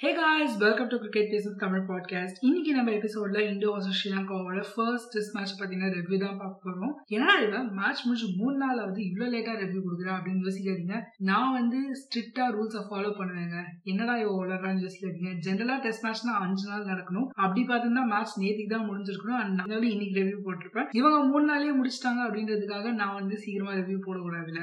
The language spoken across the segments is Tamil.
Hey guys welcome to cricket பேசும் தமிழ் பாட்காஸ்ட் இன்னைக்கு நம்ம எபிசோட்ல இந்தியா வர்சஸ் ஸ்ரீலங்காவோட ஃபர்ஸ்ட் டெஸ்ட் மேட்ச் பார்த்தீங்கன்னா ரிவ்யூ தான் பார்க்க போறோம். ஏன்னா இவன் மேட்ச் முடிச்சு மூணு நாள் வந்து இவ்வளோ லேட்டா ரிவ்யூ கொடுக்குறேன் அப்படின்னு யோசிக்காதீங்க. நான் வந்து ஸ்ட்ரிக்டா ரூல்ஸை ஃபாலோ பண்ணுவேங்க. என்னடா இவ உலகான்னு யோசிக்காதீங்க. ஜென்ரலா டெஸ்ட் மேட்ச்னா அஞ்சு நாள் நடக்கணும். அப்படி பார்த்தீங்கன்னா மேட்ச் நேற்றுக்கு தான் முடிஞ்சிருக்கணும். அண்ட் நாங்களும் இன்னைக்கு ரிவ்யூ போட்டிருப்பேன். இவங்க மூணு நாளே முடிச்சிட்டாங்க அப்படின்றதுக்காக நான் வந்து சீக்கிரமா ரிவ்யூ போடக்கூடாதுல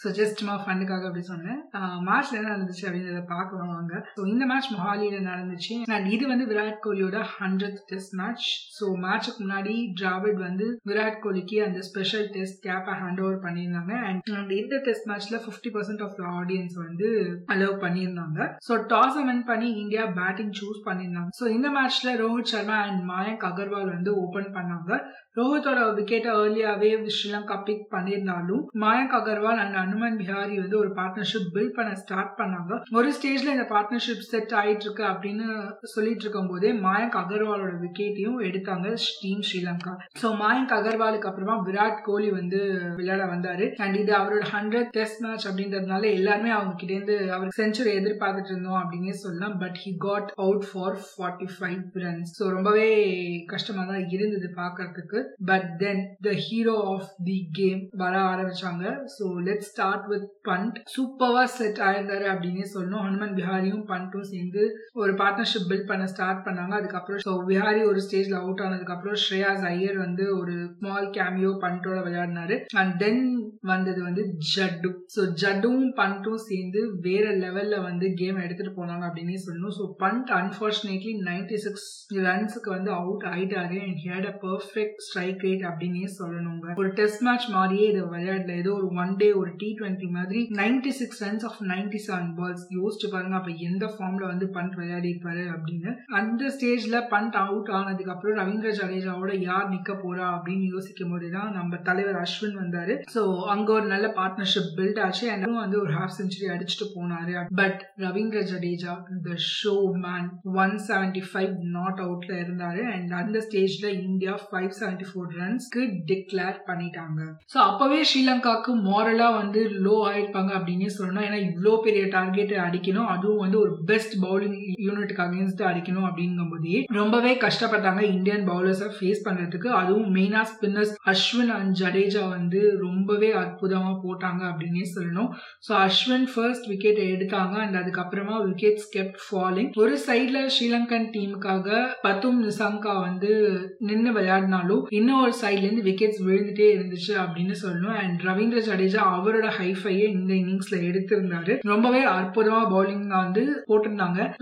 ஸோ ஜஸ்ட் மா ஃபண்டுக்காக அப்படி சொன்னேன். மேட்ச்ல என்ன நடந்துச்சு அப்படின்றத பார்க்கலாம் வாங்க. ஸோ இந்த மேட்ச் மொஹாலியில நடந்துச்சு. அண்ட் இது வந்து விராட் கோலியோட ஹண்ட்ரட் டெஸ்ட் மேட்ச் ஸோ மேட்சுக்கு முன்னாடி டிராவிட் வந்து விராட் கோலிக்கு அந்த ஸ்பெஷல் டெஸ்ட் கேப்பை ஹேண்ட் ஓவர் பண்ணியிருந்தாங்க. அண்ட் இந்த டெஸ்ட் மேட்ச்ல fifty percent of the audience வந்து அலோவ் பண்ணியிருந்தாங்க. ஸோ டாஸ் வின் பண்ணி இந்தியா பேட்டிங் சூஸ் பண்ணியிருந்தாங்க. ஸோ இந்த மேட்ச்ல ரோஹித் சர்மா அண்ட் மாயங்க் அகர்வால் வந்து ஓபன் பண்ணாங்க. ரோஹித்தோட விக்கெட்டை ஏர்லியாவே ஸ்ரீலங்கா பிக் பண்ணியிருந்தாலும் மாயங்க் அகர்வால் அண்ட் அனுமன் பிஹாரி வந்து ஒரு பார்ட்னர்ஷிப் பில்ட் பண்ண ஸ்டார்ட் பண்ணாங்க. ஒரு ஸ்டேஜ்ல இந்த பார்ட்னர்ஷிப் செட் ஆயிட்டு இருக்கு அப்படின்னு சொல்லிட்டு இருக்கும் போதே மாயங்க் அகர்வாலோட விக்கெட்டையும் எடுத்தாங்க டீம் ஸ்ரீலங்கா. ஸோ மாயங்க் அகர்வாலுக்கு அப்புறமா விராட் கோலி வந்து விளையாட வந்தாரு. அண்ட் இது அவரோட ஹண்ட்ரட் டெஸ்ட் மேட்ச் அப்படின்றதுனால எல்லாருமே அவங்க கிட்ட இருந்து அவருக்கு செஞ்சுரி எதிர்பார்த்துட்டு இருந்தோம் அப்படின்னே சொல்லலாம். But he got out for forty five runs so ரொம்பவே கஷ்டமா தான் இருந்தது பாக்குறதுக்கு. But then the hero of the game வர ஆரம்பிச்சாங்க. So let start with Pant சூப்பரா செட் ஆயிருந்தாரு அப்படின்னே சொல்லணும். ஹனுமன் பிஹாரியும் பண்ட்டும் சேர்ந்து ஒரு பார்ட்னர்ஷிப் பில்ட் பண்ண ஸ்டார்ட் பண்ணாங்க. அதுக்கப்புறம் ஸோ விஹாரி ஒரு ஸ்டேஜ்ல அவுட் ஆனதுக்கப்புறம் ஸ்ரேயாஸ் ஐயர் வந்து ஒரு ஸ்மால் கேமியோ பண்டோட விளையாடினாரு. அண்ட் தென் வந்தது வந்து ஜட்டு. ஸோ ஜட்டும் பண்ட்டும் சேர்ந்து வேற லெவல்ல வந்து கேம் எடுத்துட்டு போனாங்க அப்படின்னே சொல்லணும். So Pant unfortunately ninety six ரன்ஸுக்கு வந்து அவுட் ஆயிட்டாரு. And had a perfect strike rate அப்படின்னே சொல்லணுங்க. ஒரு டெஸ்ட் மேட்ச் மாதிரியே இதை விளையாடல. ஏதோ ஒரு ஒன் டே ஒரு டி ட்வெண்ட்டி மாதிரி ninety six runs of ninety seven balls யோசிச்சு பாருங்க அப்ப எந்த ஃபார்ம் ஃபார்ம்ல வந்து பண்ட் விளையாடி இருப்பாரு அப்படின்னு. அந்த ஸ்டேஜ்ல பண்ட் அவுட் ஆனதுக்கு அப்புறம் ரவீந்திர ஜடேஜாவோட யார் நிக்க போறா அப்படின்னு யோசிக்கும் போதுதான் நம்ம தலைவர் அஸ்வின் வந்தாரு. சோ அங்க ஒரு நல்ல பார்ட்னர்ஷிப் பில்ட் ஆச்சு. அண்ட் வந்து ஒரு ஹாஃப் செஞ்சுரி அடிச்சுட்டு போனாரு. But Ravindra Jadeja the show man one seventy five not அவுட்ல இருந்தாரு. அண்ட் அந்த ஸ்டேஜ்ல இந்தியா ஃபைவ் செவன்டி ஃபோர் ரன்ஸ்க்கு டிக்ளேர் பண்ணிட்டாங்க. ஸோ அப்பவே ஸ்ரீலங்காக்கு மாரலா வந்து லோ ஆயிருப்பாங்க அப்படின்னு சொல்லணும். ஏன்னா இவ்வளோ பெரிய டார்கெட் அடிக்கணும். அதுவும் வந்து ஒரு பெஸ்ட் பவுலிங் யூனிட்டுக்கு அகேன்ஸ்ட் அடிக்கணும் அப்படிங்கும் போதே ரொம்பவே கஷ்டப்பட்டாங்க இந்தியன் பவுலர்ஸை ஃபேஸ் பண்றதுக்கு. அதுவும் மெயினா ஸ்பின்னர்ஸ் அஸ்வின் அண்ட் ஜடேஜா வந்து ரொம்பவே அற்புதமா போட்டாங்க அப்படின்னே சொல்லணும். ஸோ அஸ்வின் ஃபர்ஸ்ட் விக்கெட் எடுத்தாங்க அண்ட் அதுக்கப்புறமா விக்கெட்ஸ் கெப்ட் ஃபாலிங் ஒரு சைட்ல ஸ்ரீலங்கன் டீமுக்காக பத்தும் நிசாங்கா வந்து நின்று விளையாடினாலும் இன்னொரு சைட்ல இருந்து விக்கெட்ஸ் விழுந்துட்டே இருந்துச்சு அப்படின்னு சொல்லணும். அண்ட் ரவீந்திர ஜடேஜா அவரோட ஹைஃபையை இந்த இன்னிங்ஸ்ல எடுத்திருந்தாரு. ரொம்பவே அற்புதமா பவுலிங் வந்து போட்டிருந்தாங்க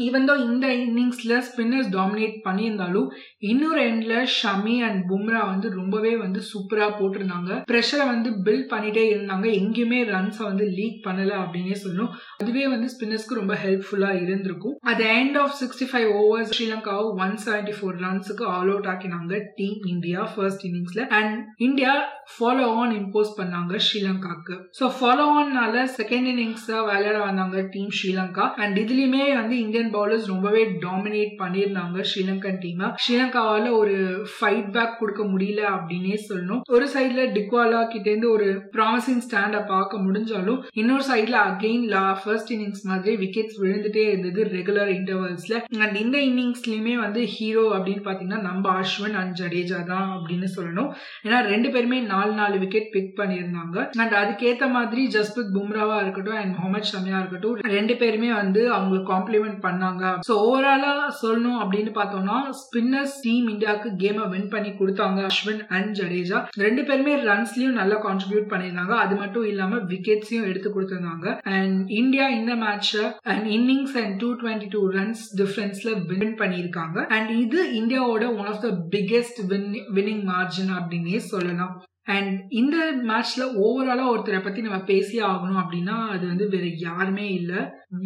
ஈவன் தோ இந்த இன்னிங்ஸ்ல ஸ்பின்னர்ஸ் டாமினேட் பண்ணியிருந்தாலும் இன்னொரு எண்ட்ல ஷமி அண்ட் பும்ரா வந்து ரொம்பவே வந்து சூப்பரா போட்டிருந்தாங்க. ப்ரெஷரை வந்து பில்ட் பண்ணிட்டே இருந்தாங்க. எங்கேயுமே ரன்ஸை வந்து லீக் பண்ணல அப்படின்னே சொல்லணும். அதுவே வந்து ஸ்பின்னர்ஸ்க்கு ரொம்ப ஹெல்ப்ஃபுல்லா இருந்திருக்கும். At end of sixty five overs ஸ்ரீலங்காவை one seventy four ரன்ஸுக்கு ஆல் அவுட் ஆக்கினாங்க team India first இன்னிங்ஸ்ல and India follow on impose பண்ணாங்க ஸ்ரீலங்காக்கு. ஸோ ஃபாலோ ஆன்னால செகண்ட் இன்னிங்ஸ் விளையாட வந்தாங்க டீம் ஸ்ரீலங்கா. அண்ட் இதுலயுமே வந்து இந்தியன் பவுலர்ஸ் ரொம்பவே டாமினேட் பண்ணியிருந்தாங்க ஸ்ரீலங்கன் டீம் ஸ்ரீலங்காவால ஒரு ஃபைட் பேக் கொடுக்க முடியல அப்படின்னே சொல்லணும். ஒரு சைட்ல டிக்வாலா கிட்ட இருந்து ஒரு ப்ராமிசிங் ஸ்டாண்ட பார்க்க முடிஞ்சாலும் இன்னொரு சைட்ல அகெயின் லா ஃபர்ஸ்ட் இன்னிங்ஸ் மாதிரி விக்கெட்ஸ் விழுந்துட்டே இருந்தது ரெகுலர் இன்டர்வல்ஸ்ல அண்ட் இந்த இன்னிங்ஸ்லயுமே வந்து ஹீரோ அப்படின்னு பாத்தீங்கன்னா நம்ம அஸ்வின் அண்ட் ஜடேஜா தான் அப்படின்னு சொல்லணும். ஏன்னா ரெண்டு பேருமே நாலு நாலு விக்கெட் பிக் பண்ணியிருந்தாங்க. அண்ட் அதுக்கேற்ற மாதிரி ஜஸ்பித் பும்ராவா இருக்கட்டும் அண்ட் முகமது ஷமியா இருக்கட்டும் ரெண்டு பேருமே வந்து அவங்க காம்ப்ளிமெண்ட் பண்ணாங்க. ஸோ ஓவராலா சொல்லணும் அப்படின்னு பார்த்தோம்னா ஸ்பின்னர்ஸ் டீம் இந்தியாவுக்கு கேமை வின் பண்ணி கொடுத்தாங்க. அஸ்வின் அண்ட் ஜடேஜா. ரெண்டு பேருமே ரன்ஸ்லயும் நல்லா கான்ட்ரிபியூட் பண்ணியிருந்தாங்க. அது மட்டும் இல்லாம விக்கெட்ஸையும் எடுத்து கொடுத்திருந்தாங்க. அண்ட் இந்தியா இந்த match and innings and two twenty two runs டிஃபரன்ஸ்ல win பண்ணியிருக்காங்க. அண்ட் இது இந்தியாவோட one of the biggest win winning margin அப்படின்னே சொல்லலாம். அண்ட் இந்த மேட்ச்ல ஓவராலா ஒருத்தரை பத்தி நம்ம பேசியே ஆகணும் அப்படின்னா அது வந்து வேற யாருமே இல்லை.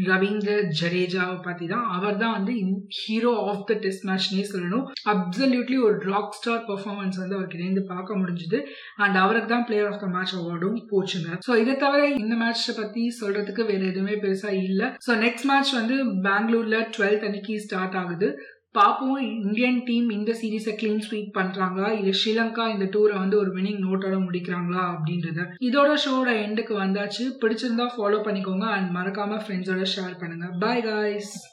ரவீந்திர ஜடேஜாவை பத்தி தான். அவர் தான் வந்து ஹீரோ ஆஃப் த டெஸ்ட் மேட்ச்னே சொல்லணும். அப்சல்யூட்லி ஒரு ராக் ஸ்டார் பர்ஃபார்மன்ஸ் வந்து அவருக்கு இருந்து பார்க்க முடிஞ்சுது. அண்ட் அவருக்கு தான் பிளேயர் ஆஃப் த மேட்ச் அவார்டும் போச்சுங்க. ஸோ இதை தவிர இந்த மேட்ச்சை பத்தி சொல்றதுக்கு வேற எதுவுமே பெருசா இல்லை. ஸோ நெக்ஸ்ட் மேட்ச் வந்து பெங்களூர்ல டுவெல்த் அன்னைக்கு ஸ்டார்ட் ஆகுது. பார்ப்போம் இந்தியன் டீம் இந்த சீரீஸை கிளீன் ஸ்வீப் பண்றாங்களா? இல்ல ஸ்ரீலங்கா இந்த டூரை வந்து ஒரு வினிங் நோட்டோட முடிக்கிறாங்களா? அப்படின்றத. இதோட ஷோட எண்டுக்கு வந்தாச்சு. பிடிச்சிருந்தா ஃபாலோ பண்ணிக்கோங்க அண்ட் மறக்காம ஃப்ரெண்ட்ஸோட ஷேர் பண்ணுங்க. Bye guys